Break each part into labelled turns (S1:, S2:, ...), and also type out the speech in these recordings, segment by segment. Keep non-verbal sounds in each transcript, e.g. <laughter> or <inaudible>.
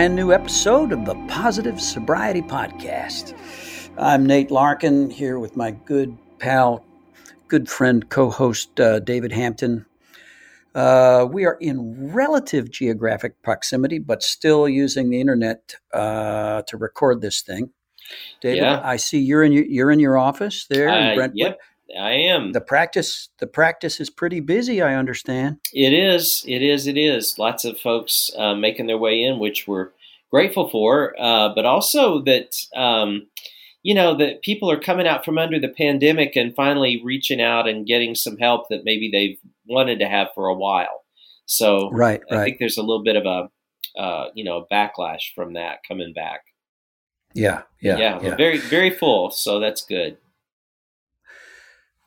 S1: Brand new episode of the Positive Sobriety Podcast. I'm Nate Larkin here with my good pal, good friend, co host uh, David Hampton. Uh, we are in relative geographic proximity, but still using the internet uh, to record this thing. David, yeah. I see you're in your, you're in your office there in
S2: uh,
S1: Brentwood.
S2: Yep. I am.
S1: The practice the practice is pretty busy, I understand.
S2: It is. It is. It is. Lots of folks uh, making their way in, which we're grateful for, uh, but also that um, you know that people are coming out from under the pandemic and finally reaching out and getting some help that maybe they've wanted to have for a while. So
S1: right,
S2: I
S1: right.
S2: think there's a little bit of a uh, you know backlash from that coming back.
S1: Yeah, yeah,
S2: yeah,
S1: yeah.
S2: Very, very full. So that's good.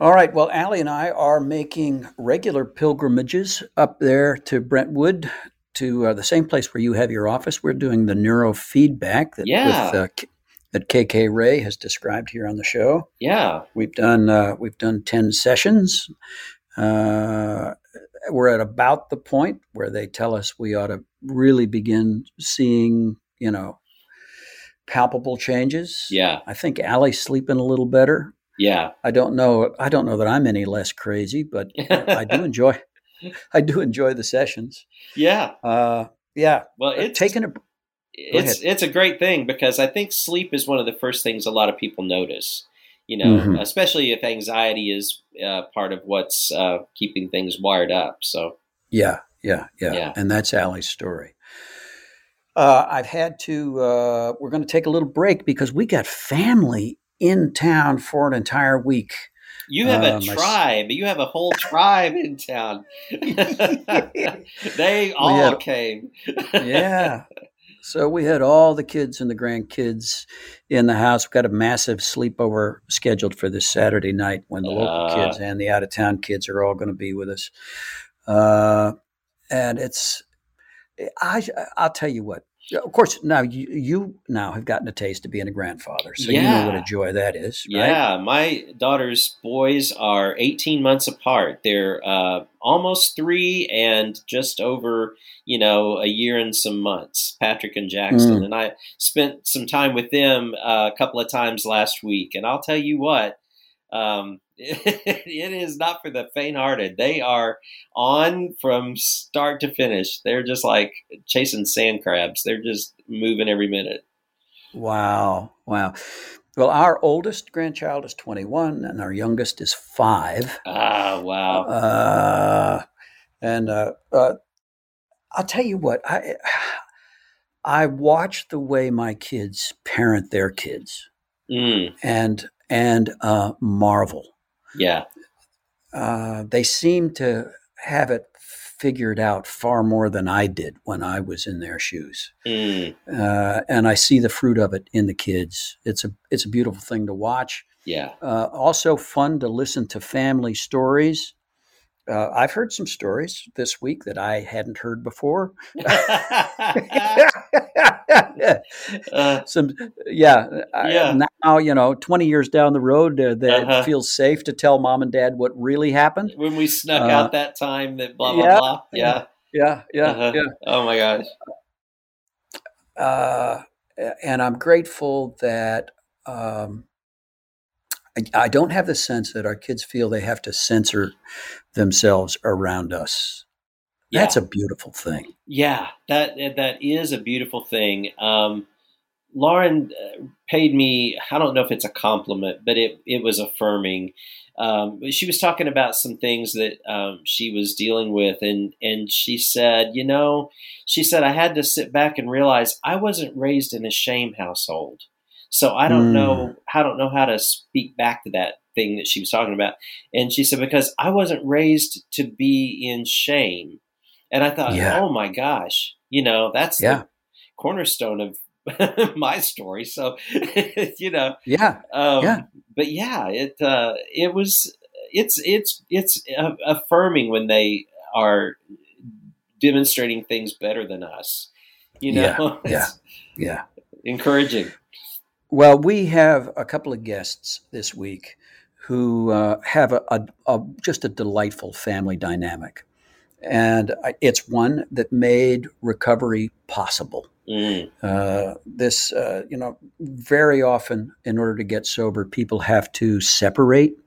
S1: All right. Well, Allie and I are making regular pilgrimages up there to Brentwood, to uh, the same place where you have your office. We're doing the neurofeedback that
S2: Yeah.
S1: with, uh, K- that KK Ray has described here on the show.
S2: Yeah.
S1: We've done uh, we've done ten sessions. Uh, we're at about the point where they tell us we ought to really begin seeing, you know, palpable changes.
S2: Yeah.
S1: I think Allie's sleeping a little better.
S2: Yeah.
S1: I don't know. I don't know that I'm any less crazy, but I do <laughs> enjoy. I do enjoy the sessions.
S2: Yeah.
S1: Uh, yeah.
S2: Well,
S1: Uh,
S2: it's
S1: taking a.
S2: it's it's a great thing because I think sleep is one of the first things a lot of people notice. You know,
S1: Mhm.
S2: especially if anxiety is uh, part of what's uh, keeping things wired up. So
S1: Yeah, yeah, yeah,
S2: Yeah.
S1: And that's Allie's story. Uh, I've had to. Uh, we're going to take a little break because we got family in town for an entire week.
S2: you have
S1: Uh,
S2: a
S1: my
S2: tribe. You have a whole tribe in town. they <laughs> all
S1: had-
S2: came.
S1: yeah. So we had all the kids and the grandkids in the house. We've got a massive sleepover scheduled for this Saturday night when the local
S2: Ah.
S1: kids and the out of town kids are all going to be with us. Uh, and it's, I, I'll tell you what. Of course, now you, you now have gotten a taste of being a grandfather, so you know what a joy that is, right?
S2: Yeah, my daughter's boys are 18 months apart. They're uh, almost three and just over, you know, a year and some months, Patrick and Jackson.
S1: Mm.
S2: And I spent some time with them uh, a couple of times last week. And I'll tell you what, um, it is not for the faint hearted. They are on from start to finish. They're just like chasing sand crabs, they're just moving every minute.
S1: Wow, wow. Well, our oldest grandchild is 21, and our youngest is five.
S2: Ah, wow.
S1: Uh, and uh, uh, I'll tell you what, I I watch the way my kids parent their kids,
S2: Mm,
S1: and and uh, marvel.
S2: Yeah.
S1: Uh, they seem to have it figured out far more than I did when I was in their shoes,
S2: Mm,
S1: uh, and I see the fruit of it in the kids. It's a it's a beautiful thing to watch.
S2: yeah.
S1: Uh, also fun to listen to family stories. Uh, I've heard some stories this week that I hadn't heard before. <laughs> <laughs>
S2: Uh,
S1: some, yeah, I- now you know, twenty years down the road, uh, that
S2: Uh-huh.
S1: it feels safe to tell mom and dad what really happened.
S2: when we snuck
S1: Uh,
S2: out that time that blah blah
S1: yeah,
S2: blah. Yeah.
S1: Yeah, yeah,
S2: Uh-huh.
S1: yeah.
S2: Oh my gosh.
S1: uh, and I'm grateful that um, I don't have the sense that our kids feel they have to censor themselves around us. That's a beautiful thing.
S2: Yeah, that that is a beautiful thing. Um, Lauren uh, paid me. I don't know if it's a compliment, but it it was affirming. Um, she was talking about some things that um, she was dealing with, and and she said, you know, she said I had to sit back and realize I wasn't raised in a shame household, so I don't mm. know I don't know how to speak back to that thing that she was talking about. And she said because I wasn't raised to be in shame, and I thought, yeah. oh my gosh, you know, that's yeah. the cornerstone of <laughs> my story. So, <laughs> you know,
S1: yeah, um, yeah.
S2: But yeah, it uh, it was it's it's it's affirming when they are demonstrating things better than us. You
S1: know, yeah, <laughs> yeah, yeah.
S2: encouraging.
S1: Well, we have a couple of guests this week who uh, have a, a, a, just a delightful family dynamic, and it's one that made recovery possible. Mm. Uh, this, uh, you know, very often in order to get sober, people have to separate,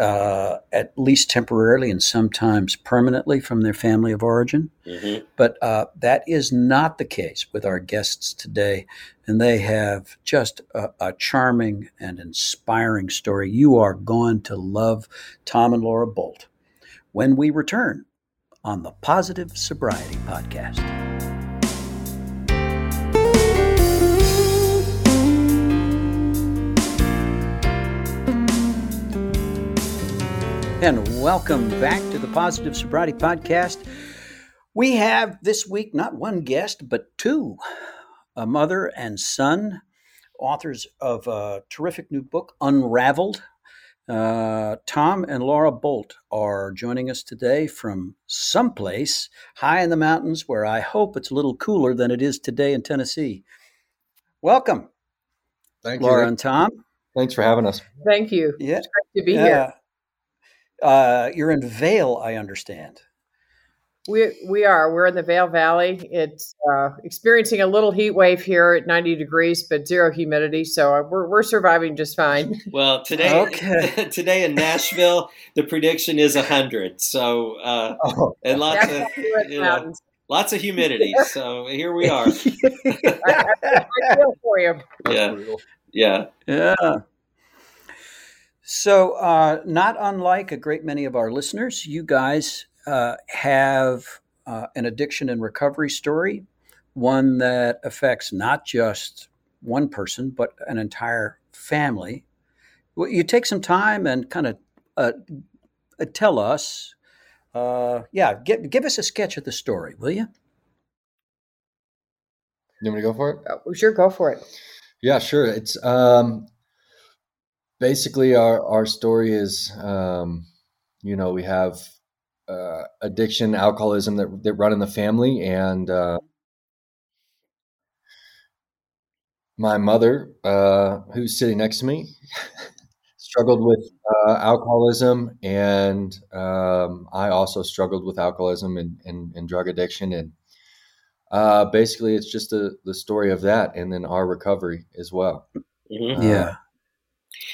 S1: uh, at least temporarily and sometimes permanently from their family of origin. Mm-hmm. But uh, that is not the case with our guests today. And they have just a, a charming and inspiring story. You are going to love Tom and Laura Bolt when we return on the Positive Sobriety Podcast. And welcome back to the Positive Sobriety Podcast. We have this week not one guest, but two a mother and son, authors of a terrific new book, Unraveled. Uh, Tom and Laura Bolt are joining us today from someplace high in the mountains where I hope it's a little cooler than it is today in Tennessee. Welcome.
S3: Thank
S1: Laura
S3: you.
S1: and Tom.
S3: Thanks for having us.
S4: Thank you.
S1: Yeah.
S4: It's great to be here.
S1: Uh, you're in Vail, I understand.
S4: We we are. We're in the Vail Valley. It's uh, experiencing a little heat wave here at 90 degrees, but zero humidity. So uh, we're we're surviving just fine. <laughs>
S2: Well, today okay. <laughs> today in Nashville, the prediction is 100. So uh, <laughs> oh. and lots of you know, lots of humidity. So here we are. I,
S4: I feel for you.
S2: Yeah. Yeah.
S1: Yeah. So, uh, not unlike a great many of our listeners, you guys uh, have uh, an addiction and recovery story, one that affects not just one person, but an entire family. Well, you take some time and kind of uh, uh, tell us, uh, yeah, give, give us a sketch of the story, will you?
S3: You want me to go for it?
S4: Oh, sure, go for it.
S3: Yeah, sure. It's um, basically our our story is um, you know we have uh, addiction alcoholism that, that run in the family and uh, my mother uh, who's sitting next to me <laughs> struggled with uh, alcoholism and um, i also struggled with alcoholism and, and, and drug addiction and uh, basically it's just a, the story of that and then our recovery as well
S1: mm-hmm. yeah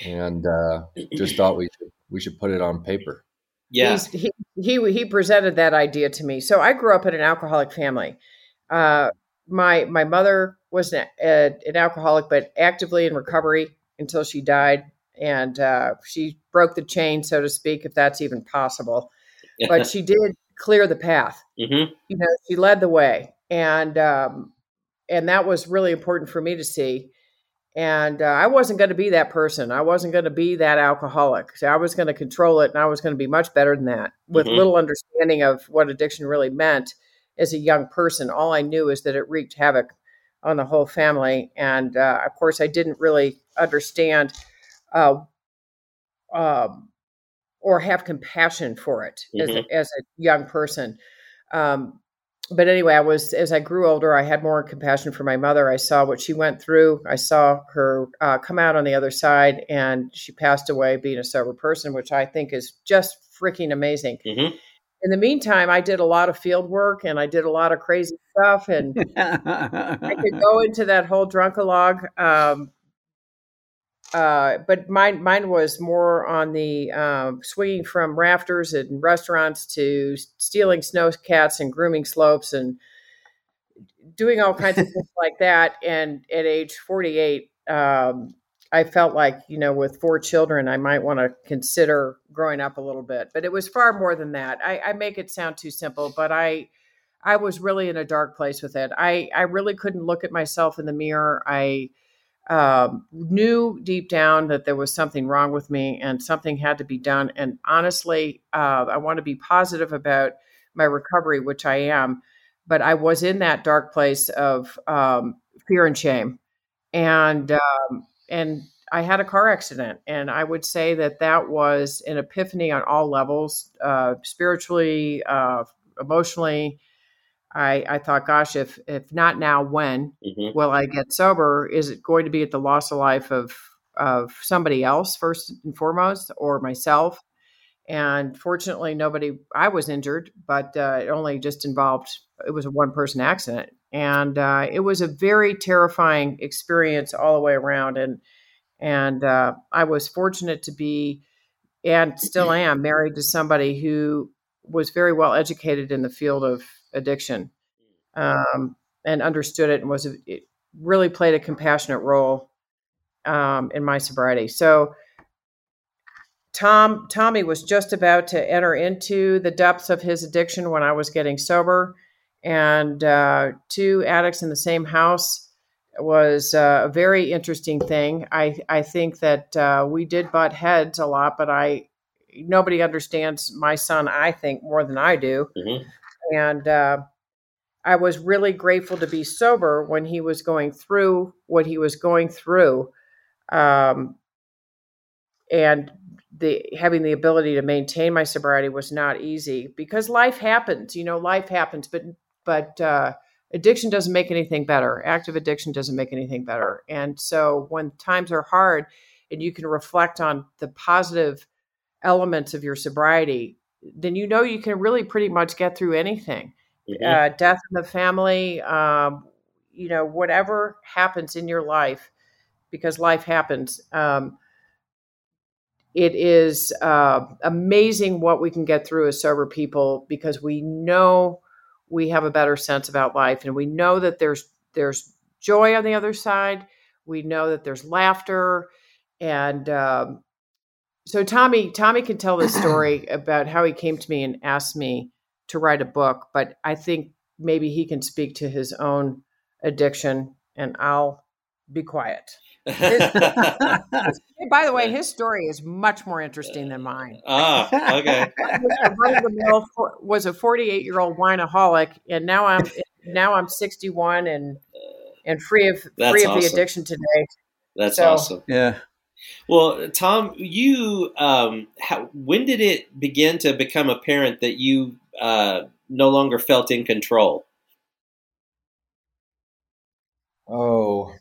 S3: and uh, just thought we should, we should put it on paper.
S2: Yeah,
S4: he, he he presented that idea to me. So I grew up in an alcoholic family. Uh, my my mother was an, a, an, alcoholic, but actively in recovery until she died, and uh, she broke the chain, so to speak, if that's even possible. but <laughs> she did clear the path. Mm-hmm. You know, she led the way, and um, and that was really important for me to see and uh, I wasn't going to be that person. I wasn't going to be that alcoholic. So I was going to control it, and I was going to be much better than that, with mm-hmm. little understanding of what addiction really meant as a young person. All I knew is that it wreaked havoc on the whole family, and uh, of course, I didn't really understand uh, um, or have compassion for it mm-hmm. as, a, as a young person. Um, but anyway, I was as I grew older, I had more compassion for my mother. I saw what she went through. I saw her uh, come out on the other side, and she passed away being a sober person, which I think is just freaking amazing. Mm-hmm. In the meantime, I did a lot of field work and I did a lot of crazy stuff, and <laughs> I could go into that whole drunkalog. Um, uh, but mine mine was more on the um, swinging from rafters and restaurants to stealing snow cats and grooming slopes and doing all kinds of <laughs> things like that. And at age 48, um, I felt like, you know, with four children, I might want to consider growing up a little bit. But it was far more than that. I, I make it sound too simple, but I I was really in a dark place with it. I, I really couldn't look at myself in the mirror. I um, knew deep down that there was something wrong with me and something had to be done. And honestly, uh, I want to be positive about my recovery, which I am, but I was in that dark place of um, fear and shame, and um, and I had a car accident, and I would say that that was an epiphany on all levels, uh, spiritually, uh, emotionally, I, I thought, gosh, if if not now, when mm-hmm. will I get sober? Is it going to be at the loss of life of of somebody else first and foremost, or myself? And fortunately, nobody. I was injured, but uh, it only just involved. It was a one person accident, and uh, it was a very terrifying experience all the way around. And and uh, I was fortunate to be, and still <clears throat> am, married to somebody who was very well educated in the field of addiction um, and understood it and was it really played a compassionate role um, in my sobriety. So Tom Tommy was just about to enter into the depths of his addiction when I was getting sober, and uh, two addicts in the same house was uh, a very interesting thing. I I think that uh, we did butt heads a lot, but I nobody understands my son. I think more than I do, mm-hmm and uh, I was really grateful to be sober when he was going through what he was going through, um, and the having the ability to maintain my sobriety was not easy because life happens. You know, life happens, but but uh, addiction doesn't make anything better. Active addiction doesn't make anything better, and so when times are hard, and you can reflect on the positive elements of your sobriety then you know you can really pretty much get through anything. Mm-hmm. Uh, death in the family, um, you know, whatever happens in your life, because life happens. Um, it is uh, amazing what we can get through as sober people because we know we have a better sense about life, and we know that there's there's joy on the other side. We know that there's laughter, and um, so Tommy, Tommy can tell the story <clears throat> about how he came to me and asked me to write a book, but I think maybe he can speak to his own addiction, and I'll be quiet. His, <laughs> by the way, his story is much more interesting than mine.
S2: Ah, okay. <laughs>
S4: was a 48 year old wineaholic, and now I'm now I'm 61 and and free of That's free of awesome. the addiction today.
S2: That's so, awesome.
S1: Yeah.
S2: Well, Tom, you um, how, when did it begin to become apparent that you uh, no longer felt in control?
S3: Oh,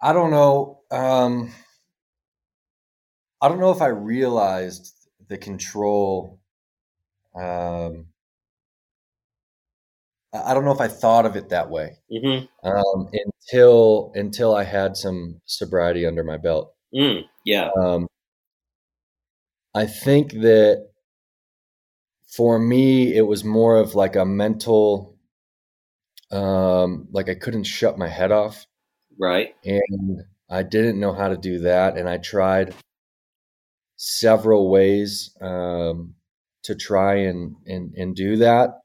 S3: I don't know. Um, I don't know if I realized the control. Um, I don't know if I thought of it that way mm-hmm. um, until until I had some sobriety under my belt.
S2: Mm, yeah. Um,
S3: I think that for me, it was more of like a mental, um, like I couldn't shut my head off.
S2: Right.
S3: And I didn't know how to do that, and I tried several ways um, to try and, and and do that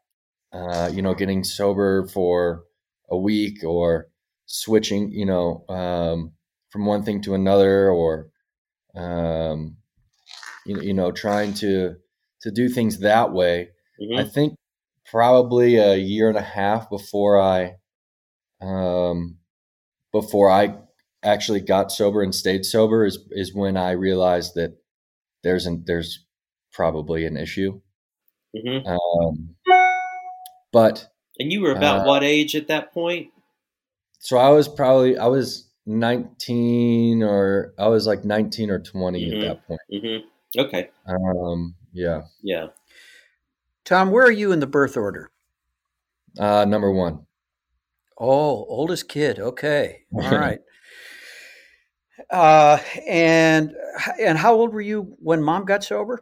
S3: uh, you know, getting sober for a week or switching, you know, um, from one thing to another or, um, you, you know, trying to, to do things that way. Mm-hmm. I think probably a year and a half before I, um, before I actually got sober and stayed sober is, is when I realized that there's an, there's probably an issue. Mm-hmm. Um, but
S2: and you were about uh, what age at that point?
S3: So I was probably I was 19 or I was like 19 or 20 mm-hmm. at that point.
S2: Mm-hmm. Okay.
S3: Um. Yeah.
S2: Yeah.
S1: Tom, where are you in the birth order?
S3: Uh, number one.
S1: Oh, oldest kid. Okay. <laughs> All right. Uh, and and how old were you when mom got sober?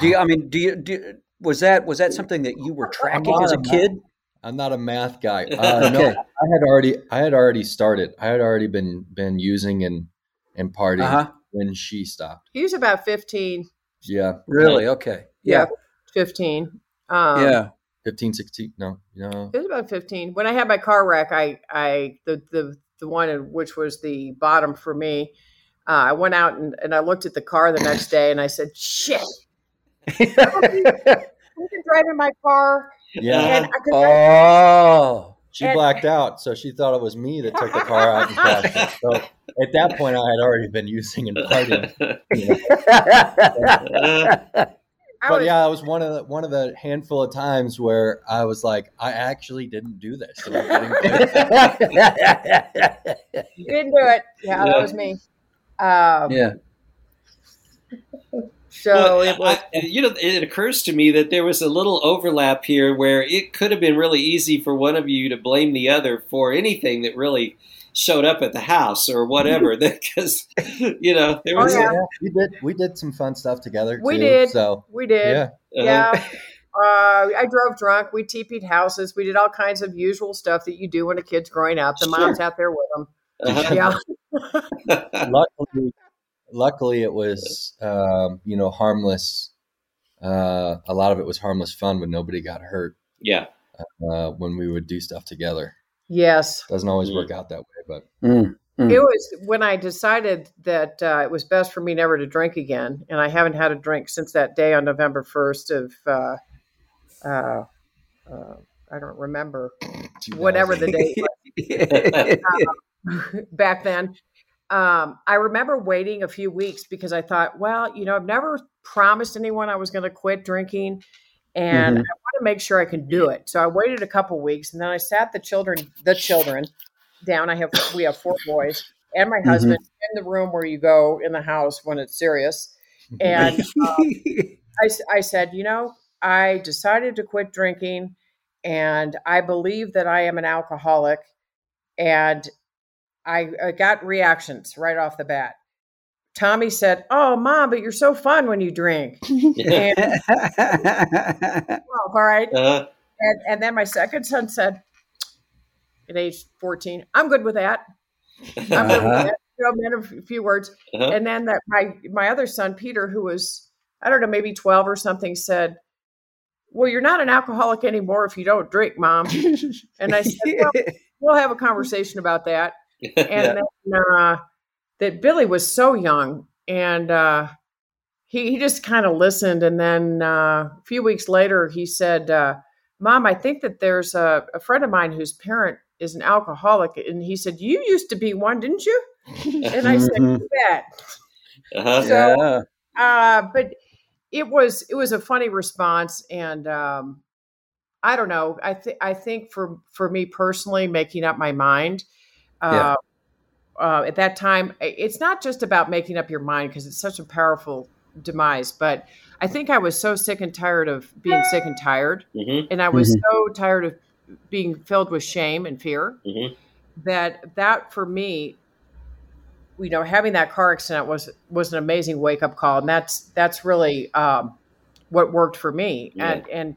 S1: Do you, I mean, do you, do was that was that something that you were tracking
S3: not
S1: as a
S3: a
S1: kid?
S3: I'm not a math guy. <laughs> Uh, No,
S1: Okay.
S3: I had already I had already started. I had already been been using and and partying
S1: Uh huh.
S3: when she stopped.
S4: He was about 15,
S3: Yeah,
S1: Really? Okay.
S4: yeah,
S1: Yeah.
S4: 15. Um,
S1: Yeah.
S3: 15, 16. No, no.
S4: It was about 15. When I had my car wreck, I, I, the, the, the one in which was the bottom for me, uh, I went out and, and I looked at the car the next day and I said, shit, <laughs> I can drive in my car.
S3: Yeah,
S4: And I
S1: oh.
S3: she
S4: and-
S3: blacked out, so she thought it was me that took the car out and crashed it. So at that point, I had already been using and partying. You know. <laughs> But yeah, it was one of the one of the handful of times where I was like, I actually didn't do this. And I'm getting played.
S4: You didn't do it. Yeah, that was me. Um,
S1: yeah.
S4: So
S2: Well,
S4: it was.
S2: I- you know, it occurs to me that there was a little overlap here where it could have been really easy for one of you to blame the other for anything that really showed up at the house or whatever. <laughs> <laughs> Because you know there
S4: Oh,
S2: was.
S4: yeah.
S3: Yeah, we did we did some fun stuff together.
S4: We
S3: too,
S4: did.
S3: So
S4: we did.
S3: yeah,
S2: uh,
S4: Yeah. <laughs> Uh, I drove drunk. We TP'd houses. We did all kinds of usual stuff that you do when a kid's growing up. The mom's out there with them.
S2: uh-huh.
S4: Yeah.
S3: luckily, luckily it was um, you know harmless. Uh, a lot of it was harmless fun when nobody got hurt
S2: yeah.
S3: uh, when we would do stuff together.
S4: Yes.
S3: Doesn't always
S2: Mm.
S3: work out that way, but
S1: Mm. Mm.
S4: It was when I decided that uh, it was best for me never to drink again, and I haven't had a drink since that day on November first of uh, uh, uh, I don't remember <laughs> whatever the date was <laughs> <laughs> back then. Um, I remember waiting a few weeks because I thought, well, you know, I've never promised anyone I was going to quit drinking, and
S1: Mhm.
S4: I want to make sure I can do it. So I waited a couple weeks, and then I sat the children, the children, down. I have we have four boys and my
S1: Mhm.
S4: husband in the room where you go in the house when it's serious, and I I said, you know, I decided to quit drinking and I believe that I am an alcoholic. And I, I got reactions right off the bat. Tommy said, Oh, mom, but you're so fun when you drink. And, well, <laughs> <laughs> all right.
S2: Uh,
S4: And, and then my second son said, at age 14, I'm good with that. I'm good with
S1: Uh-huh.
S4: that. You know, meant a f- few words.
S2: uh-huh.
S4: And then that my my other son Peter, who was I don't know maybe twelve or something, said, "Well, you're not an alcoholic anymore if you don't drink, mom." <laughs> And I said, "Well, we'll have a conversation about that." <laughs> And then uh, that Billy was so young, and uh, he he just kind of listened. And then uh, a few weeks later, he said, uh, "Mom, I think that there's a, a friend of mine whose parent." Is an alcoholic, and he said, "You used to be one, didn't you?" And I said,
S1: Mhm.
S4: Bet."
S2: uh-huh.
S4: So-
S1: yeah.
S4: uh, but it was it was a funny response, and um, I don't know. I think I think for for me personally, making up my mind. Uh, uh, at that time, it's not just about making up your mind because it's such a powerful demise. But I think I was so sick and tired of being sick and tired,
S2: hmm
S4: and I was
S1: Mhm.
S4: so tired of being filled with shame and fear
S2: hmm
S4: that that for me you know having that car accident was was an amazing wake up call and that's that's really um, what worked for me
S2: Yeah.
S4: and and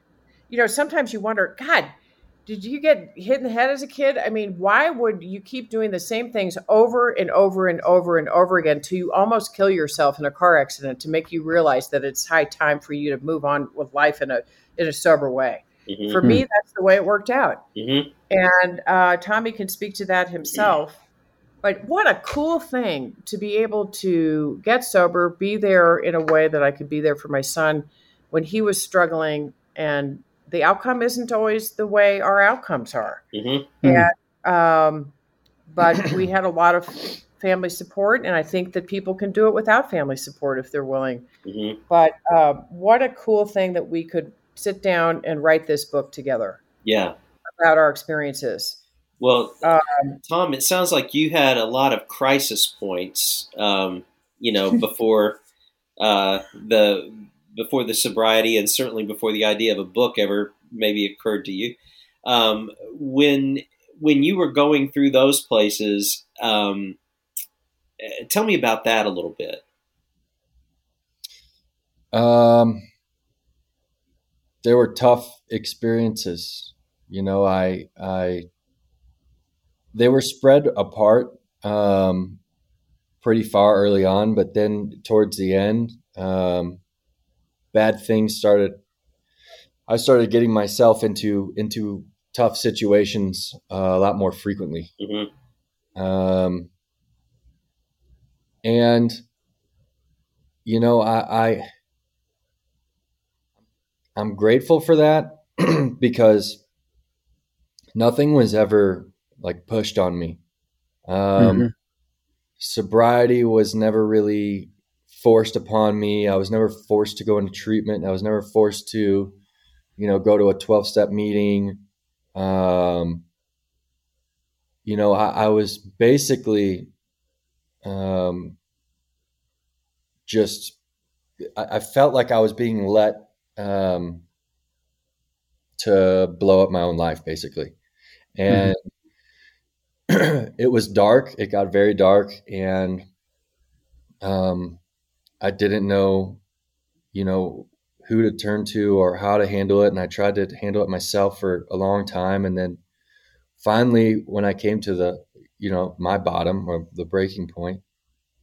S4: you know sometimes you wonder god did you get hit in the head as a kid i mean why would you keep doing the same things over and over and over and over again till you almost kill yourself in a car accident to make you realize that it's high time for you to move on with life in a in a sober way
S2: hmm
S4: for me that's the way it worked out
S2: hmm
S4: and uh, Tommy can speak to that himself. But what a cool thing to be able to get sober, be there in a way that I could be there for my son when he was struggling. And the outcome isn't always the way our outcomes are.
S2: hmm
S1: Mhm.
S4: And, um, but we had a lot of family support, and I think that people can do it without family support if they're willing.
S2: hmm
S4: But uh, what a cool thing that we could sit down and write this book together
S2: Yeah.
S4: about our experiences.
S2: Well,
S4: Um,
S2: Tom, it sounds like you had a lot of crisis points, um, you know, <laughs> before uh, the before the sobriety, and certainly before the idea of a book ever maybe occurred to you. Um, when when you were going through those places, um, eh, tell me about that a little bit.
S3: Um, there were tough experiences. You know, I I they were spread apart um, pretty far early on, but then towards the end, um, bad things started. I started getting myself into into tough situations uh, a lot more frequently, mm-hmm. um, and you know, I, I I'm grateful for that <clears throat> because nothing was ever like pushed on me. Um, mm-hmm. Sobriety was never really forced upon me. I was never forced to go into treatment. I was never forced to, you know, go to a 12 step meeting. Um, you know, I, I was basically um, just, I, I, felt like I was being let um, to blow up my own life, basically. And mm-hmm <clears throat> it was dark. It got very dark, and um, I didn't know, you know, who to turn to or how to handle it. And I tried to handle it myself for a long time, and then finally, when I came to the, you know, my bottom or the breaking point,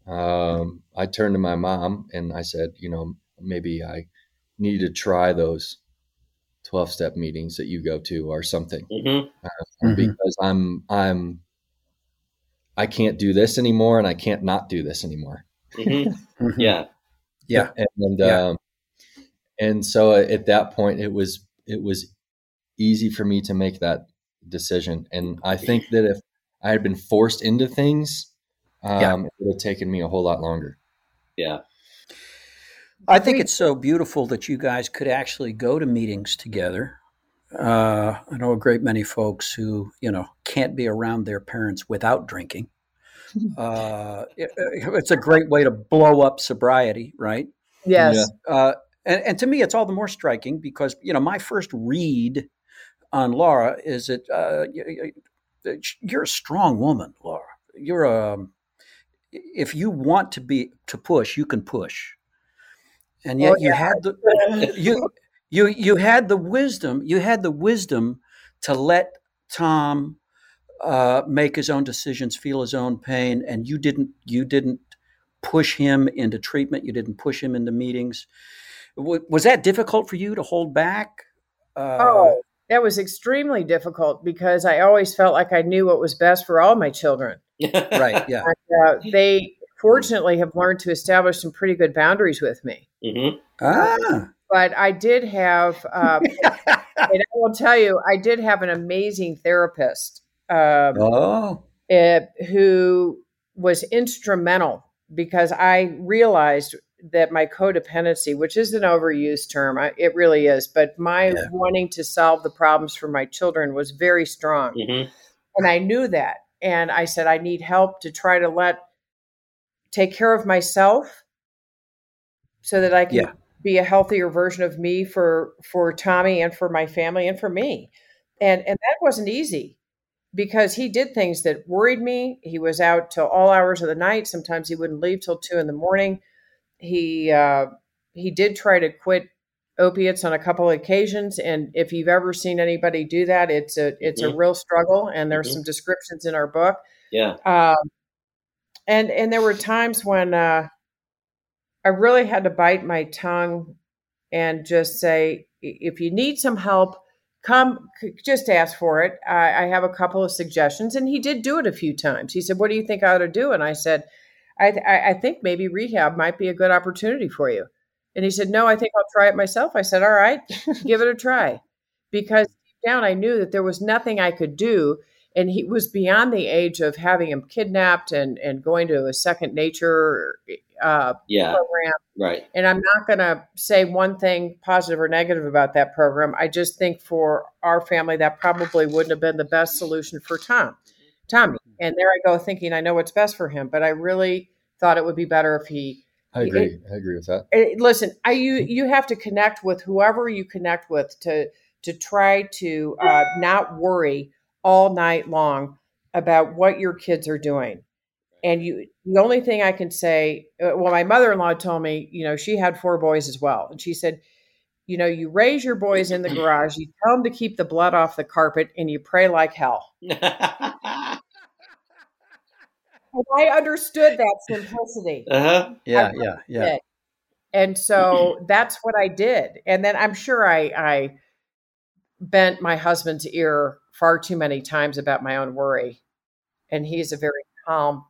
S3: um, I turned to my mom and I said, you know, maybe I need to try those 12 step meetings that you go to or something mm-hmm. Uh, mm-hmm. because I'm, I'm, I can't do this anymore and I can't not do this anymore.
S2: Mm-hmm. mm-hmm. yeah.
S3: Yeah. And, and, yeah. Um, and so at that point it was, it was easy for me to make that decision. And I think that if I had been forced into things, um, yeah. it would have taken me a whole lot longer.
S2: Yeah.
S1: I think it's so beautiful that you guys could actually go to meetings together uh, I know a great many folks who, you know, can't be around their parents without drinking. Uh, it, it's a great way to blow up sobriety, right?
S4: Yes.
S1: Uh, and, and to me, it's all the more striking because, you know, my first read on Laura is that uh, you're a strong woman, Laura. You're a, um, if you want to be, to push, you can push. And yet oh, yeah. you had the, <laughs> you, you you had the wisdom you had the wisdom to let tom uh, make his own decisions feel his own pain and you didn't you didn't push him into treatment you didn't push him into meetings. W- was that difficult for you to hold back?
S4: Uh, oh that was extremely difficult because i always felt like i knew what was best for all my children. <laughs>
S1: Right yeah.
S4: And, uh, they fortunately have learned to establish some pretty good boundaries with me.
S2: Mm-hmm.
S1: ah.
S4: But I did have, um, <laughs> and I will tell you, I did have an amazing therapist um,
S1: oh.
S4: it, who was instrumental because I realized that my codependency, which is an overused term, I, it really is, but my yeah. wanting to solve the problems for my children was very strong. Mm-hmm. And I knew that. And I said, I need help to try to let, take care of myself so that I can yeah be a healthier version of me for for Tommy and for my family and for me. And and that wasn't easy because he did things that worried me. He was out till all hours of the night. Sometimes he wouldn't leave till two in the morning. He uh, he did try to quit opiates on a couple of occasions, and if you've ever seen anybody do that, it's a it's mm-hmm. a real struggle. And there's mm-hmm. some descriptions in our book.
S2: Yeah.
S4: Um, and and there were times when uh, I really had to bite my tongue and just say, if you need some help, come just ask for it. I, I, have a couple of suggestions. And he did do it a few times. He said, What do you think I ought to do? And I said, I, th- I think maybe rehab might be a good opportunity for you. And he said, No, I think I'll try it myself. I said, All right, <laughs> give it a try. Because down, I knew that there was nothing I could do and he was beyond the age of having him kidnapped and and going to a second nature eh, uh,
S2: yeah,
S4: program.
S2: Right.
S4: And I'm not going to say one thing positive or negative about that program. I just think for our family that probably wouldn't have been the best solution for Tom, Tommy. And there I go thinking I know what's best for him, but I really thought it would be better if he.
S3: I agree. It, I agree with that.
S4: It, listen, I you you have to connect with whoever you connect with to to try to uh, not worry all night long about what your kids are doing. And you, the only thing I can say, uh, well, my mother in law told me, you know, she had four boys as well. And she said, You know, you raise your boys in the <clears throat> garage, you tell them to keep the blood off the carpet, and you pray like hell. <laughs> And I understood that simplicity.
S2: uh-huh.
S1: Yeah, yeah, yeah.
S4: did. And so that's what I did. And then I'm sure I, I bent my husband's ear far too many times about my own worry. And he's a very calm,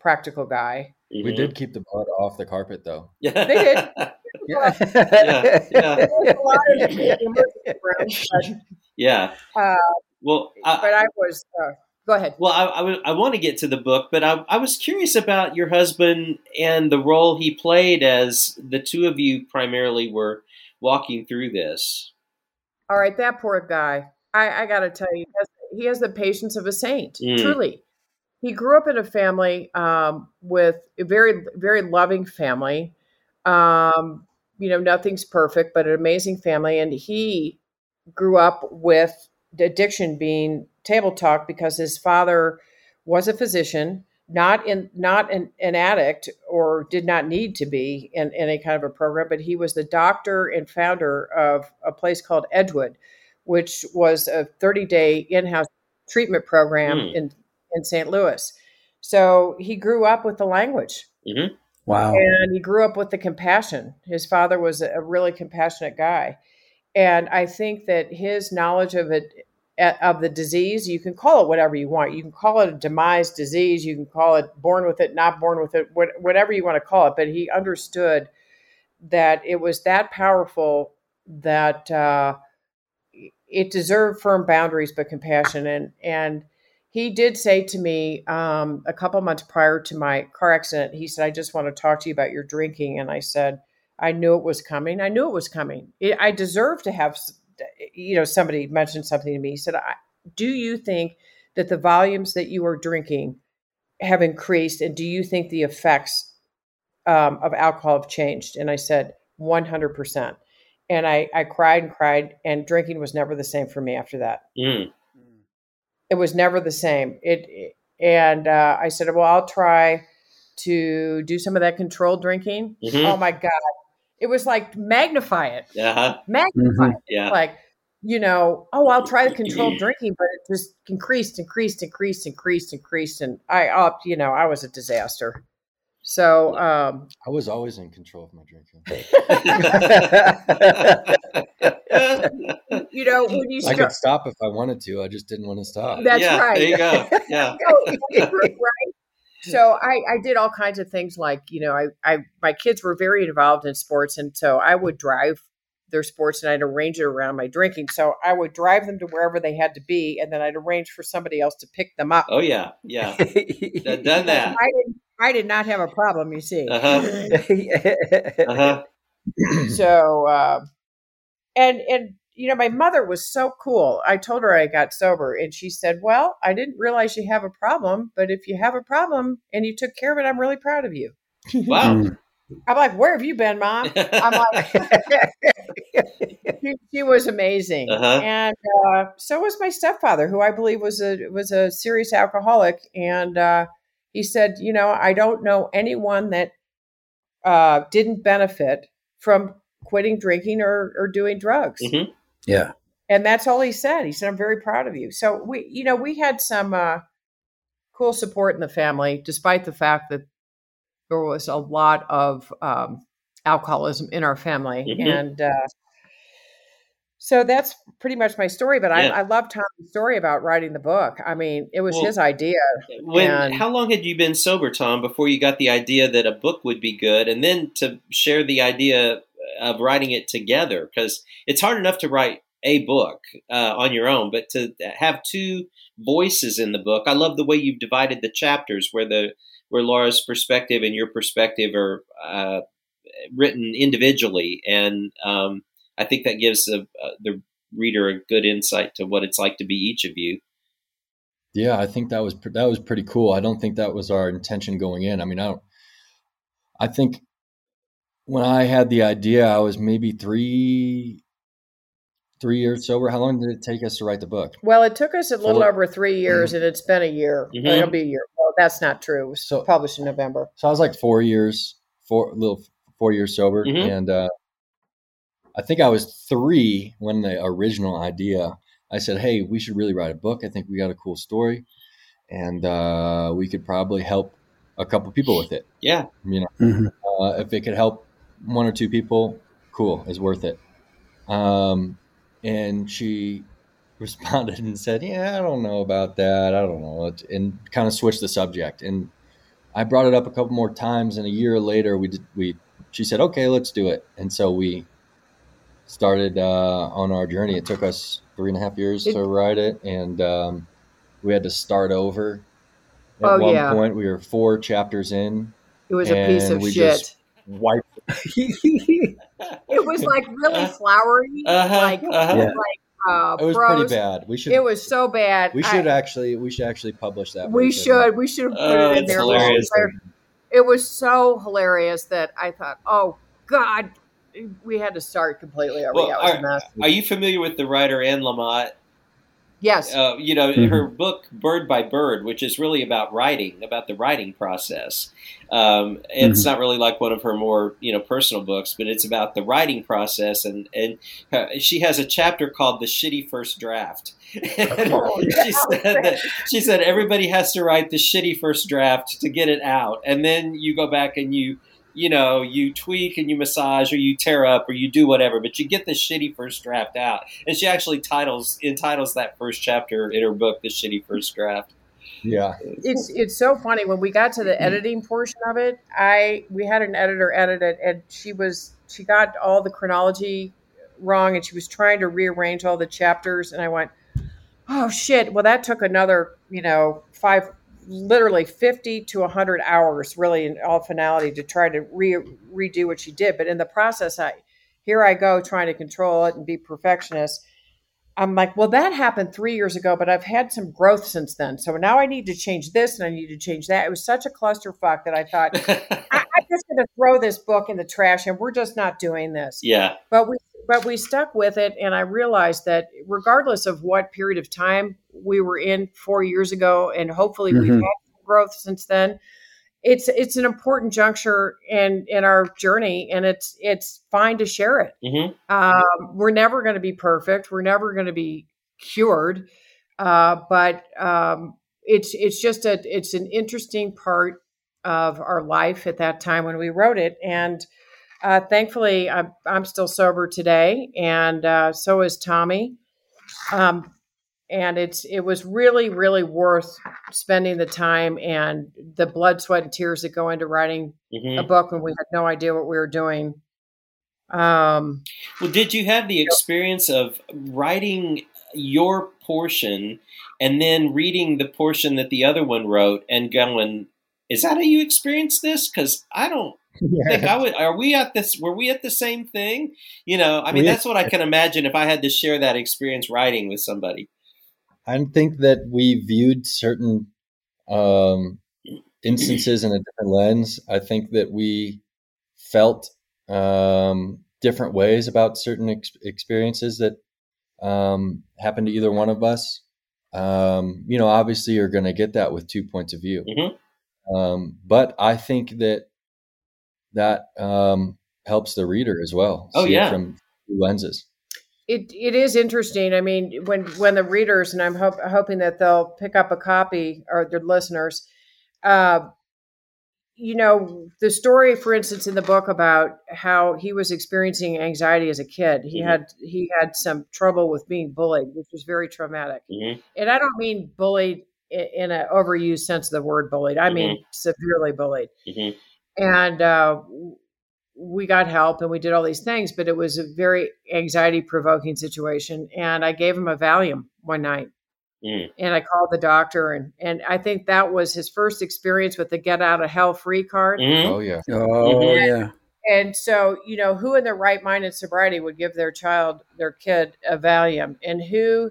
S4: practical guy.
S3: We
S2: Mhm.
S3: did keep the blood off the carpet, though. <laughs>
S2: Yeah.
S4: They did. <laughs>
S1: Yeah.
S2: yeah.
S4: There a lot of it in the emergency room,
S2: yeah.
S4: uh,
S2: Well, I,
S4: but I was. Uh, go ahead.
S2: Well, I, I, w- I want to get to the book, but I, I was curious about your husband and the role he played as the two of you primarily were walking through this.
S4: All right, that poor guy. I, I got to tell you, he has, he has the patience of a saint.
S2: Mm.
S4: Truly, he grew up in a family um, with a very, very loving family. Um, you know, nothing's perfect, but an amazing family. And he grew up with addiction being table talk because his father was a physician, not in not an, an addict or did not need to be in, in any kind of a program, but he was the doctor and founder of a place called Edgewood, which was a 30 day in house treatment program
S2: Hmm.
S4: in, in St. Louis. So he grew up with the language
S2: hmm
S1: Wow.
S4: and he grew up with the compassion. His father was a really compassionate guy, and I think that his knowledge of it eh, of the disease, you can call it whatever you want. You can call it a demise disease. You can call it born with it, not born with it, whatever you want to call it. But he understood that it was that powerful that uh, it deserved firm boundaries, but compassion. And and he did say to me um, a couple months prior to my car accident, he said, "I just want to talk to you about your drinking." And I said, "I knew it was coming. I knew it was coming. I deserve to have." You know, somebody mentioned something to me. He said, "Do you think that the volumes that you are drinking have increased, and do you think the effects um, of alcohol have changed?" And I said, "100 percent." And I, I cried and cried, and drinking was never the same for me after that
S2: Mm.
S4: It was never the same. It, and uh, I said, well, I'll try to do some of that controlled drinking.
S2: Mhm.
S4: Oh my god, it was like magnify it,
S2: Uh-huh.
S4: magnify
S1: Mhm.
S4: it.
S2: Yeah.
S4: Like you know, oh, I'll try the controlled drinking, but it just increased, increased, increased, increased, increased, and I up, you know, I was a disaster. So um,
S3: I was always in control of my drinking. <laughs> <laughs>
S4: you know, when you
S3: I could stop if I wanted to. I just didn't want to stop.
S4: That's
S2: yeah,
S4: right.
S2: There you go. <laughs> Yeah.
S4: right. So I, I did all kinds of things like, you know, I, I my kids were very involved in sports and so I would drive their sports and I'd arrange it around my drinking. So I would drive them to wherever they had to be and then I'd arrange for somebody else to pick them up.
S2: Oh yeah. Yeah. Done done that.
S4: I didn't I did not have a problem, you see.
S2: Uh-huh. <laughs> Uh-huh.
S4: so uh, and and you know my mother was so cool i told her i got sober and she said well i didn't realize you have a problem but if you have a problem and you took care of it i'm really proud of you
S2: Wow.
S1: Mm.
S4: i'm like where have you been mom i'm like <laughs> <laughs> she, she was amazing
S2: Uh-huh.
S4: and uh, so was my stepfather who i believe was a was a serious alcoholic and uh, he said you know i don't know anyone that uh, didn't benefit from quitting drinking or, or doing drugs
S2: Mhm.
S1: yeah.
S4: and that's all he said he said i'm very proud of you so we you know we had some uh, cool support in the family despite the fact that there was a lot of um, alcoholism in our family
S2: Mhm.
S4: and uh, so that's pretty much my story but
S2: Yeah.
S4: I, I love tom's story about writing the book i mean it was
S2: Well,
S4: his idea
S2: When
S4: And-
S2: how long had you been sober, Tom, before you got the idea that a book would be good, and then to share the idea of writing it together? Because it's hard enough to write a book uh, on your own, but to have two voices in the book, I love the way you've divided the chapters, where the where Laura's perspective and your perspective are uh, written individually, and um, I think that gives the, uh, the reader a good insight to what it's like to be each of you.
S3: Yeah, I think that was pre- that was pretty cool. I don't think that was our intention going in. I mean, I don't. I think when I had the idea, I was maybe three three years sober. How long did it take us to write the book?
S4: well it took us a little
S3: Four.
S4: over three years and it's been a year
S2: Mhm.
S4: it'll be a year well that's not true it was
S3: So-
S4: published in november
S3: So I was like four years, four little four years sober,
S2: Mhm.
S3: and uh, I think I was three when the original idea. I said, "Hey, we should really write a book. I think we got a cool story, and uh, we could probably help a couple people with it.
S2: Yeah,
S3: You know,
S1: Mhm.
S3: uh, if it could help one or two people, cool, it's worth it." Um, and she <laughs> responded and said, "Yeah, I don't know about that. I don't know," and kind of switched the subject. And I brought it up a couple more times, and a year later, we did. We she said, "Okay, let's do it." And so we started uh, on our journey. It took us three and a half years
S4: It-
S3: to write it, and um, we had to start over. At
S4: Oh,
S3: one
S4: yeah.
S3: point, we were four chapters in,
S4: It was a piece of
S3: we
S4: shit.
S3: just- wiped. <laughs>
S4: It was like really flowery,
S2: Uh-huh,
S4: like
S2: uh-huh.
S1: Yeah.
S4: like uh,
S3: It was
S4: prose.
S3: pretty bad. We should.
S4: It was so bad.
S3: we should
S4: I-
S3: actually. We should actually publish that.
S4: we should. We should have put
S2: Oh,
S4: it in there.
S2: hilarious.
S4: It was so hilarious that I thought, oh God, we had to start completely over.
S2: Well,
S4: yeah, it was.
S2: Are you familiar with the writer Anne Lamott?
S4: Yes.
S2: Uh, you know,
S1: Mhm.
S2: her book Bird by Bird, which is really about writing, about the writing process. Um, it's not really like one of her more you know personal books, but it's about the writing process, and and uh, she has a chapter called the shitty first draft. <laughs> And
S4: Oh,
S2: she said that she said everybody has to write the shitty first draft to get it out, and then you go back and you you know, you tweak and you massage or you tear up or you do whatever, but you get the shitty first draft out. And she actually titles entitles that first chapter in her book "The Shitty First Draft."
S3: Yeah.
S4: it's it's so funny when we got to the mm-hmm. editing portion of it i we had an editor edit it and she was she got all the chronology wrong and she was trying to rearrange all the chapters and i went oh shit well that took another you know five literally 50 to 100 hours really in all finality to try to re- redo what she did. But in the process i here i go trying to control it and be perfectionist I'm like, well, that happened three years ago, but I've had some growth since then. So now I need to change this and I need to change that. It was such a clusterfuck that I thought, <laughs> I, I'm just going to throw this book in the trash and we're just not doing this.
S2: yeah,
S4: But we, but we stuck with it. And I realized that regardless of what period of time we were in four years ago, and hopefully we've
S1: Mhm.
S4: had growth since then, it's, it's an important juncture in, in our journey and it's, it's fine to share it.
S2: hmm
S4: Um, we're never going to be perfect. We're never going to be cured. Uh, but um, it's it's just a it's an interesting part of our life at that time when we wrote it. And uh, thankfully, I'm I'm still sober today, and uh, so is Tommy. Um, and it's it was really really worth spending the time and the blood, sweat, and tears that go into writing
S2: hmm
S4: a book when we had no idea what we were doing. Um,
S2: Well, did you have the experience of writing your portion and then reading the portion that the other one wrote and going, "Is that how you experienced this?" Because I don't think I would. Are we at this? Were we at the same thing? You know, I mean,
S3: We-
S2: that's what I can imagine if I had to share that experience writing with somebody.
S3: I think that we viewed certain um, instances in a different lens. I think that we felt um, different ways about certain ex- experiences that um, happened to either one of us. Um, you know, obviously, you're going to get that with two points of view.
S2: Mhm.
S3: Um, but I think that that um, helps the reader as well.
S2: Oh, yeah.
S3: from lenses.
S4: It it is interesting. I mean, when when the readers and I'm hope, hoping that they'll pick up a copy or their listeners, uh, you know, the story, for instance, in the book about how he was experiencing anxiety as a kid. He
S2: Mhm.
S4: had he had some trouble with being bullied, which was very traumatic.
S2: hmm
S4: And I don't mean bullied in an overused sense of the word bullied. I mean severely bullied.
S2: hmm
S4: and uh, we got help and we did all these things but it was a very anxiety provoking situation and i gave him a valium one night
S2: Mm.
S4: and i called the doctor and and i think that was his first experience with the get out of hell free card
S2: hmm
S3: Oh yeah.
S1: Oh
S2: Mhm.
S1: yeah.
S4: and so you know who in their right mind in sobriety would give their child their kid a valium and who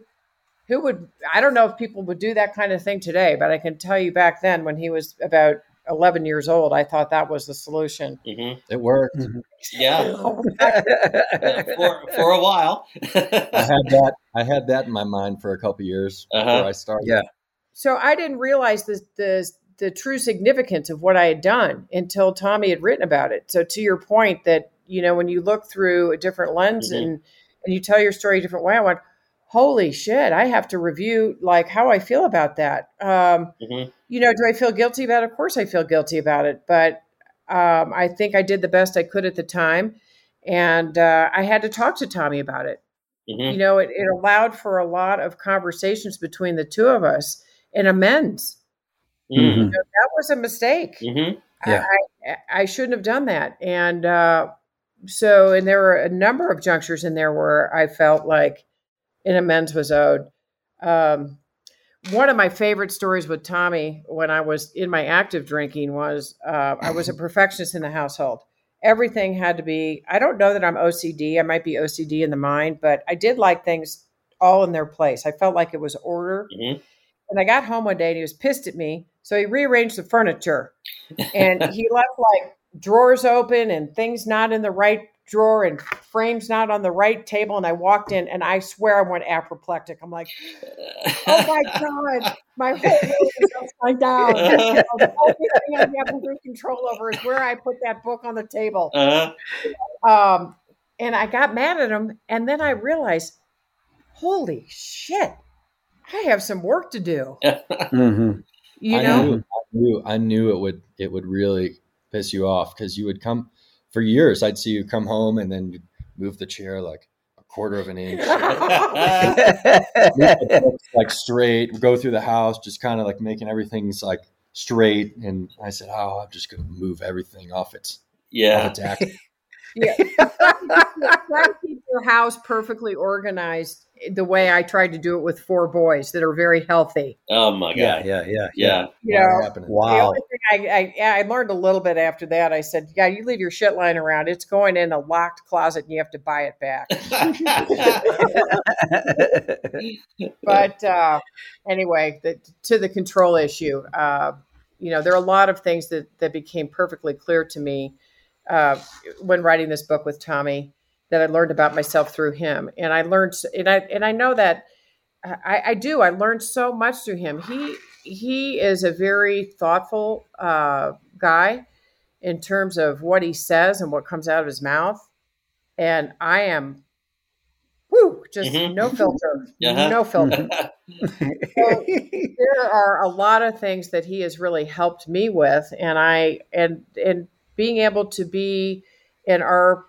S4: who would i don't know if people would do that kind of thing today but i can tell you back then when he was about 11 years old i thought that was the solution
S2: hmm
S3: It worked.
S2: Yeah, for for a while.
S3: I had that. I had that in my mind for a couple years
S2: Uh-huh.
S3: before I started.
S1: Yeah.
S4: So I didn't realize the, the the true significance of what I had done until Tommy had written about it. So to your point, that you know, when you look through a different lens mm-hmm. and and you tell your story a different way, I went, holy shit, I have to review like how I feel about that. Um, mm-hmm. You know, do I feel guilty about it? Of course, I feel guilty about it, but um, I think I did the best I could at the time, and uh, I had to talk to Tommy about it. Mm-hmm. You know, it, it, allowed for a lot of conversations between the two of us and amends. Mm-hmm. You know, that was a mistake. Mm-hmm. Yeah. I, I, I, shouldn't have done that. And uh, so, and there were a number of junctures in there where I felt like an amends was owed. Um, one of my favorite stories with Tommy when I was in my active drinking was uh, I was a perfectionist in the household. Everything had to be, I don't know that I'm OCD. I might be OCD in the mind, but I did like things all in their place. I felt like it was order. Mm-hmm. And I got home one day and he was pissed at me. So he rearranged the furniture and he left like drawers open and things not in the right drawer and frames not on the right table. And I walked in and I swear I went apoplectic. I'm like, <laughs> oh my God, my whole world is upside down. <laughs> the only thing I have complete control over is where I put that book on the table. Uh-huh. Um, and I got mad at him. And then I realized, holy shit, I have some work to do. <laughs> mm-hmm.
S3: You know, I knew, I knew, I knew it would, it would really piss you off because you would come for years. I'd see you come home and then move the chair like a quarter of an inch, <laughs> <laughs> like straight. Go through the house, just kind of like making everything's like straight. And I said, "Oh, I'm just going to move everything off its
S2: yeah." Off its <laughs>
S4: yeah. <laughs> try to keep your house perfectly organized the way I tried to do it with four boys that are very healthy.
S2: Oh my
S1: god! Yeah, yeah, yeah,
S2: yeah.
S4: You know, wow. I, I, I learned a little bit after that. I said, "Yeah, you leave your shit lying around. It's going in a locked closet, and you have to buy it back." <laughs> but uh, anyway, the, to the control issue, uh, you know, there are a lot of things that that became perfectly clear to me uh, when writing this book with Tommy that I learned about myself through him. And I learned, and I and I know that I, I do. I learned so much through him. He he is a very thoughtful uh, guy in terms of what he says and what comes out of his mouth. And I am, whoo, just mm-hmm. no filter, <laughs> uh-huh. no filter. <laughs> so there are a lot of things that he has really helped me with, and I and and being able to be in our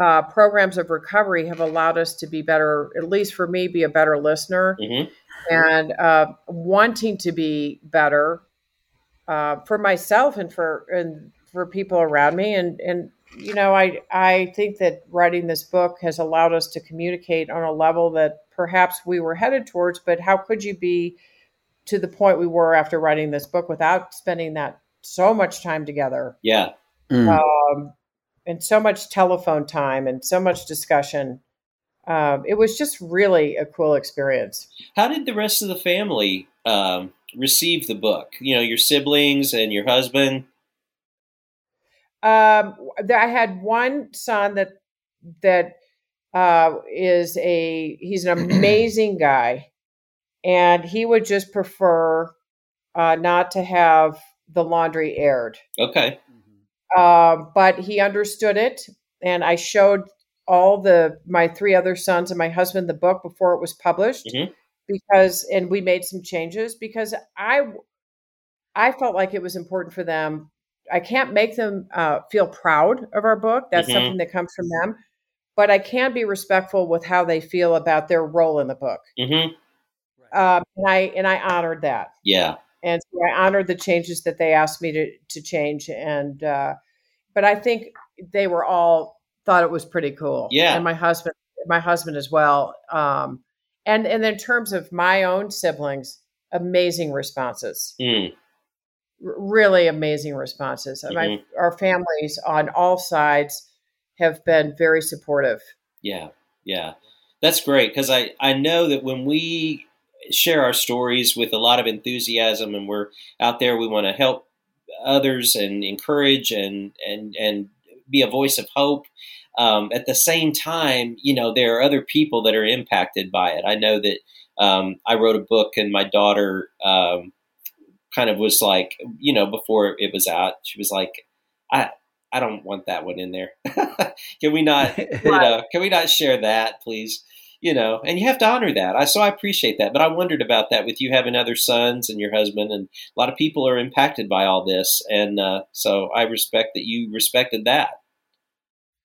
S4: uh, programs of recovery have allowed us to be better, at least for me, be a better listener mm-hmm. and uh, wanting to be better uh, for myself and for and for people around me. And and you know, I I think that writing this book has allowed us to communicate on a level that perhaps we were headed towards. But how could you be to the point we were after writing this book without spending that so much time together?
S2: Yeah.
S4: Mm. Um, and so much telephone time and so much discussion. Um, it was just really a cool experience.
S2: How did the rest of the family um, receive the book? You know, your siblings and your husband.
S4: Um, I had one son that that uh, is a he's an <clears throat> amazing guy, and he would just prefer uh, not to have the laundry aired.
S2: Okay.
S4: Um, but he understood it, and I showed all the my three other sons and my husband the book before it was published mm-hmm. because, and we made some changes because I I felt like it was important for them. I can't make them uh, feel proud of our book. That's mm-hmm. something that comes from them. But I can be respectful with how they feel about their role in the book. Mm-hmm. Um, and I and I honored that.
S2: Yeah
S4: and so I honored the changes that they asked me to to change. And uh, but I think they were all thought it was pretty cool.
S2: Yeah,
S4: and my husband, my husband as well. Um, and and in terms of my own siblings, amazing responses. Mm. R- really amazing responses. Mm-hmm. My, our families on all sides have been very supportive.
S2: Yeah, yeah, that's great because I I know that when we share our stories with a lot of enthusiasm, and we're out there. We want to help others and encourage and and and be a voice of hope. Um, at the same time, you know, there are other people that are impacted by it. I know that um, I wrote a book, and my daughter um, kind of was like, you know, before it was out, she was like, I I don't want that one in there. <laughs> can we not, <laughs> you know, can we not share that, please? You know, and you have to honor that. I so I appreciate that, but I wondered about that with you having other sons and your husband, and a lot of people are impacted by all this, and uh, so I respect that you respected that.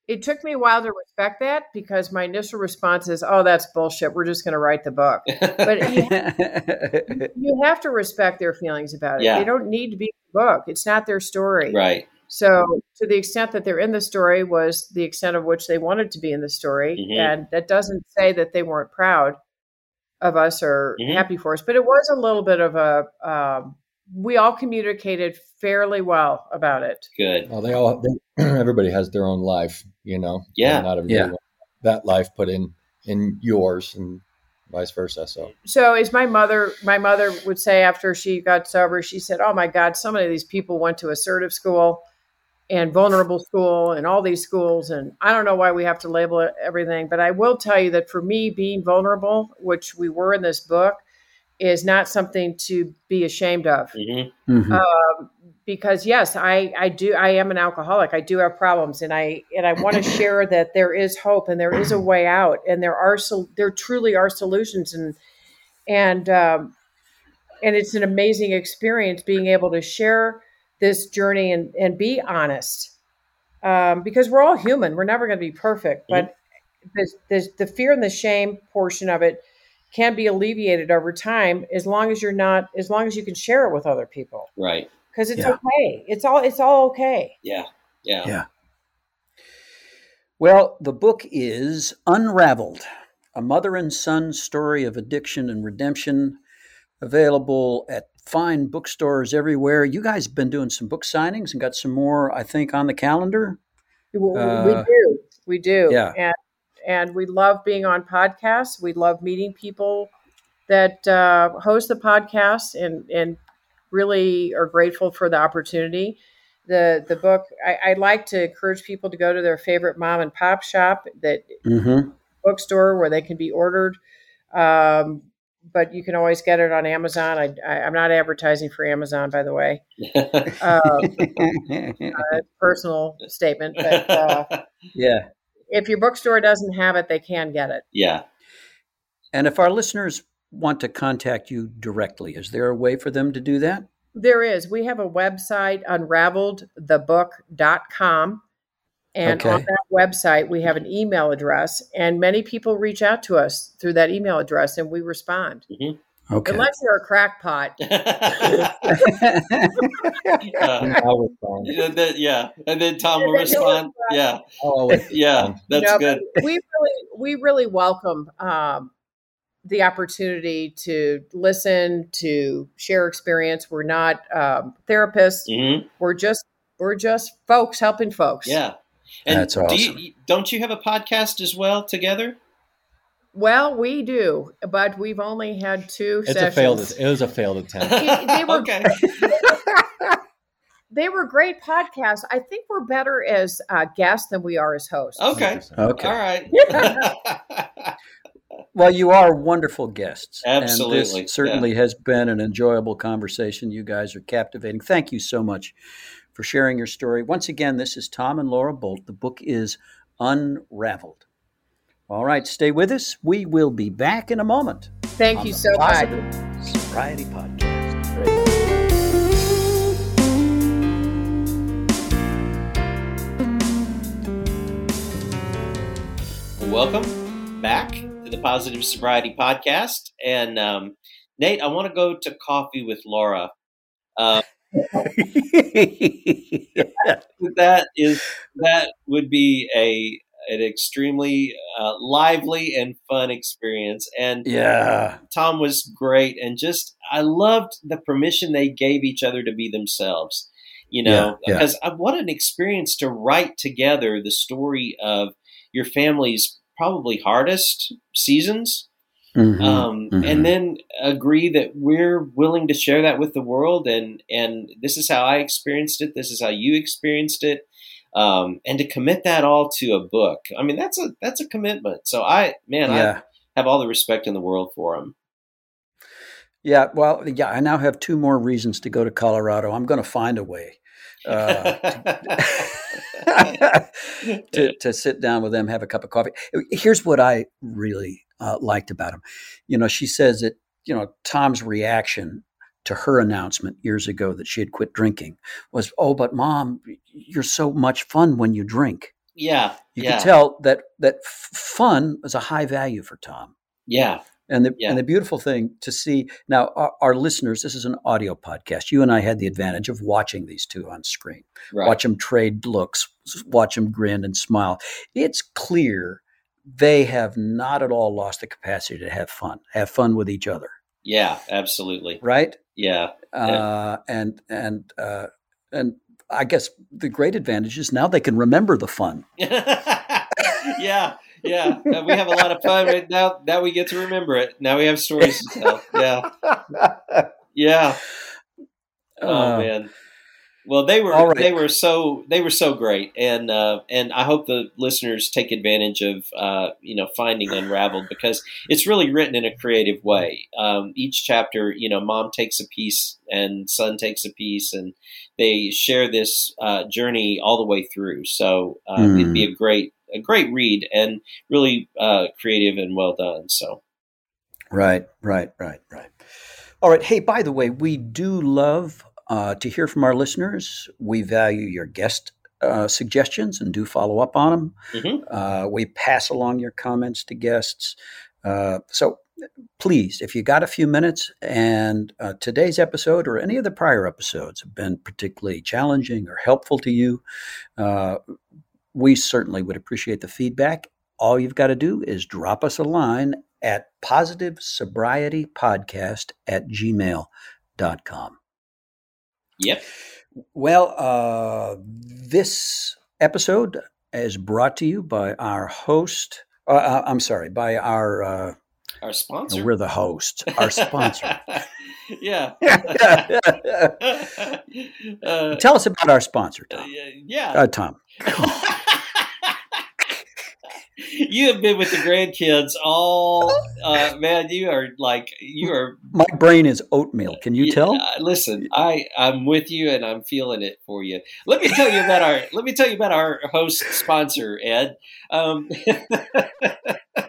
S4: It took me a while to respect that because my initial response is, "Oh, that's bullshit. We're just going to write the book." But you, <laughs> you have to respect their feelings about it.
S2: Yeah.
S4: They don't need to be in the book. It's not their story.
S2: right.
S4: So, to the extent that they're in the story was the extent of which they wanted to be in the story,
S2: Mhm.
S4: and that doesn't say that they weren't proud of us or
S2: Mhm.
S4: happy for us. But it was a little bit of a. Um, we all communicated fairly well about it.
S2: Good.
S3: Well, they all, they, <clears throat> everybody has their own life, you know.
S2: Yeah.
S3: And not everybody
S1: Yeah.
S3: that life put in in yours, and vice versa. So
S4: So, as my mother, my mother would say after she got sober, she said, "Oh my God, so many of these people went to assertive school." And vulnerable school, and all these schools, and I don't know why we have to label it everything, but I will tell you that for me, being vulnerable, which we were in this book, is not something to be ashamed of.
S2: hmm
S1: Mhm.
S4: Um, because yes, I, I do. I am an alcoholic. I do have problems, and I and I want <clears throat> to share that there is hope and there is a way out, and there are so there truly are solutions, and and um, and it's an amazing experience being able to share this journey and and be honest, um, because we're all human. We're never going to be perfect, but the, the the fear and the shame portion of it can be alleviated over time as long as you're not as long as you can share it with other people
S2: Right.
S4: because it's
S1: Yeah.
S4: okay. It's all it's all okay.
S2: Yeah. Yeah.
S1: Yeah. Well, the book is Unraveled A Mother and Son Story of Addiction and Redemption, available at fine bookstores everywhere. You guys have been doing some book signings and got some more, I think, on the calendar.
S4: We, we
S1: Uh,
S4: do, we do,
S1: yeah.
S4: and and we love being on podcasts. We love meeting people that uh, host the podcast, and and really are grateful for the opportunity. The the book I, I like to encourage people to go to their favorite mom and pop shop that
S1: Mm-hmm.
S4: bookstore where they can be ordered. Um, but you can always get it on Amazon. I, I, I'm not advertising for Amazon, by the way. Um, <laughs> uh, personal statement, but uh, <laughs>
S1: yeah.
S4: if your bookstore doesn't have it, they can get it.
S2: yeah.
S1: And if our listeners want to contact you directly, is there a way for them to do that?
S4: There is. We have a website, unraveledthebook.com. And on
S1: Okay.
S4: that website, we have an email address, and many people reach out to us through that email address, and we respond.
S1: Okay.
S4: Unless you're a crackpot.
S2: Uh,
S3: I'll respond.
S2: yeah, that- yeah. And then Tom will
S4: And then he'll
S2: respond.
S4: respond.
S2: Yeah.
S3: I'll always <laughs>
S2: Yeah.
S3: respond.
S2: That's
S4: No,
S2: good.
S4: We really, we really welcome um, the opportunity to listen, to share experience. We're not um, therapists.
S2: hmm
S4: We're just, we're just folks helping folks.
S2: Yeah. And
S1: That's
S2: do
S1: awesome.
S2: you, don't you have a podcast as well together?
S4: Well, we do, but we've only had two
S3: It's
S4: sessions.
S3: a failed. It was a failed attempt.
S4: They- they were
S2: Okay. <laughs>
S4: they were great podcasts. I think we're better as uh, guests than we are as hosts.
S2: Okay.
S1: Okay.
S2: All right. <laughs>
S1: Well, you are wonderful guests. And
S2: Absolutely,
S1: this certainly has been an enjoyable conversation. You guys are captivating. Thank you so much for sharing your story. Once again, this is Tom and Laura Bolt. The book is Unraveled. All right, stay with us. We will be back in a moment.
S4: Thank you so much.
S1: Sobriety Podcast.
S2: Welcome back to the Positive Sobriety Podcast. And um, Nate, I want to go to coffee with Laura. Uh, <laughs> that is that would be a an extremely uh, lively and fun experience. And
S1: yeah.
S2: Tom was great, and just I loved the permission they gave each other to be themselves. You know,
S1: Yeah, yeah.
S2: because uh, what an experience to write together the story of your family's probably hardest seasons,
S1: Mhm,
S2: um,
S1: mhm.
S2: and then agree that we're willing to share that with the world, and and this is how I experienced it. This is how you experienced it. Um, and to commit that all to a book, I mean that's a that's a commitment. So I, man, I have all the respect in the world for him.
S1: Yeah, well, yeah, I now have two more reasons to go to Colorado. I'm going to find a way uh, <laughs> to, to sit down with them, have a cup of coffee. Here's what I really uh, liked about him. You know, she says that, you know, Tom's reaction to her announcement years ago that she had quit drinking was, "Oh, but mom, you're so much fun when you drink."
S2: Yeah,
S1: you
S2: yeah.
S1: could tell that that fun was a high value for Tom.
S2: Yeah,
S1: and the
S2: yeah.
S1: and the beautiful thing to see now, our, our, listeners, this is an audio podcast. You and I had the advantage of watching these two on screen.
S2: Right.
S1: Watch them trade looks, watch them grin and smile. It's clear they have not at all lost the capacity to have fun, have fun with each other.
S2: Yeah, absolutely.
S1: Right.
S2: Yeah.
S1: Uh, and and uh, and I guess the great advantage is now they can remember the fun. <laughs>
S2: yeah, yeah. We have a lot of fun right now. Now we get to remember it. Now we have stories to tell. Yeah, <laughs> yeah. Oh uh, man. Well, they were right. they were so they were so great, and uh, and I hope the listeners take advantage of uh, you know finding Unraveled because it's really written in a creative way. Um, each chapter, you know, mom takes a piece and son takes a piece, and they share this uh, journey all the way through. So mm. it'd be a great a great read and really uh, creative and well done. So,
S1: right, right, right, right. All right. Hey, by the way, we do love uh, to hear from our listeners. We value your guest uh, suggestions and do follow up on them. Mm-hmm. Uh, we pass along your comments to guests. Uh, so please, if you got a few minutes and uh, today's episode or any of the prior episodes have been particularly challenging or helpful to you, uh, we certainly would appreciate the feedback. All you've got to do is drop us a line at positivesobrietypodcast at gmail.com.
S2: Yep.
S1: Well, uh, this episode is brought to you by our host. Uh, uh I'm sorry, by our uh,
S2: our sponsor.
S1: We're the host. Our sponsor. <laughs>
S2: yeah. <laughs> <laughs>
S1: uh, Tell us about our sponsor, Tom.
S2: yeah.
S1: Uh, Tom
S2: you have been with the grandkids all uh, man you are like you are
S1: my brain is oatmeal. Can you tell?
S2: uh, listen i i'm with you and i'm feeling it for you. Let me tell you about our let me tell you about our host sponsor ed. Um, <laughs>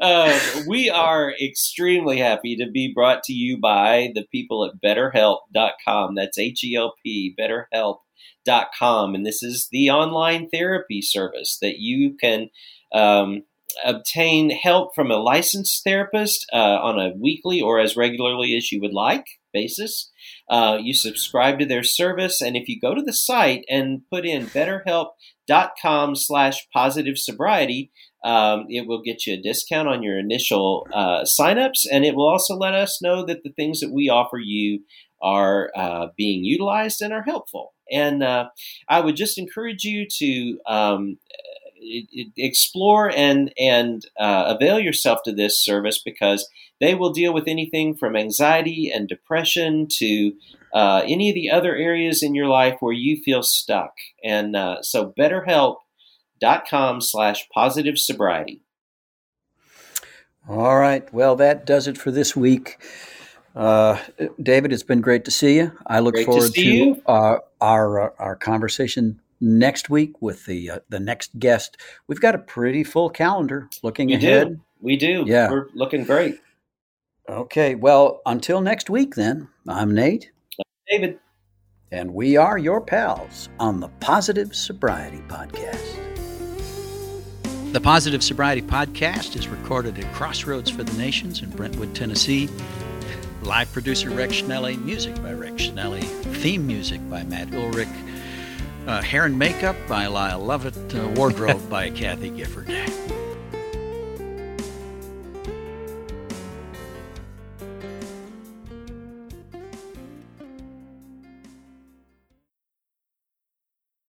S2: uh, we are extremely happy to be brought to you by the people at betterhelp.com that's h-e-l-p betterhelp com, and this is the online therapy service that you can um, obtain help from a licensed therapist uh, on a weekly or as regularly as you would like basis. Uh, you subscribe to their service, and if you go to the site and put in betterhelp.com slash positive sobriety, um, it will get you a discount on your initial uh, signups, and it will also let us know that the things that we offer you are uh, being utilized and are helpful. And uh, I would just encourage you to um, explore and and uh, avail yourself to this service because they will deal with anything from anxiety and depression to uh, any of the other areas in your life where you feel stuck. And uh, so, BetterHelp.com slash positive sobriety.
S1: All right. Well, that does it for this week. Uh, David, it's been great to see you. I look
S2: great
S1: forward
S2: to,
S1: to uh, our uh, our conversation next week with the uh, the next guest. We've got a pretty full calendar looking
S2: we
S1: ahead.
S2: Do. We do.
S1: Yeah,
S2: we're looking great.
S1: Okay. Well, until next week, then. I'm Nate.
S2: I'm David.
S1: And we are your pals on the Positive Sobriety Podcast. The Positive Sobriety Podcast is recorded at Crossroads for the Nations in Brentwood, Tennessee. Live producer Rex Schnelly, music by Rex Schnelly, theme music by Matt Ulrich, uh, hair and makeup by Lyle Lovett, uh, wardrobe <laughs> by Kathy Gifford.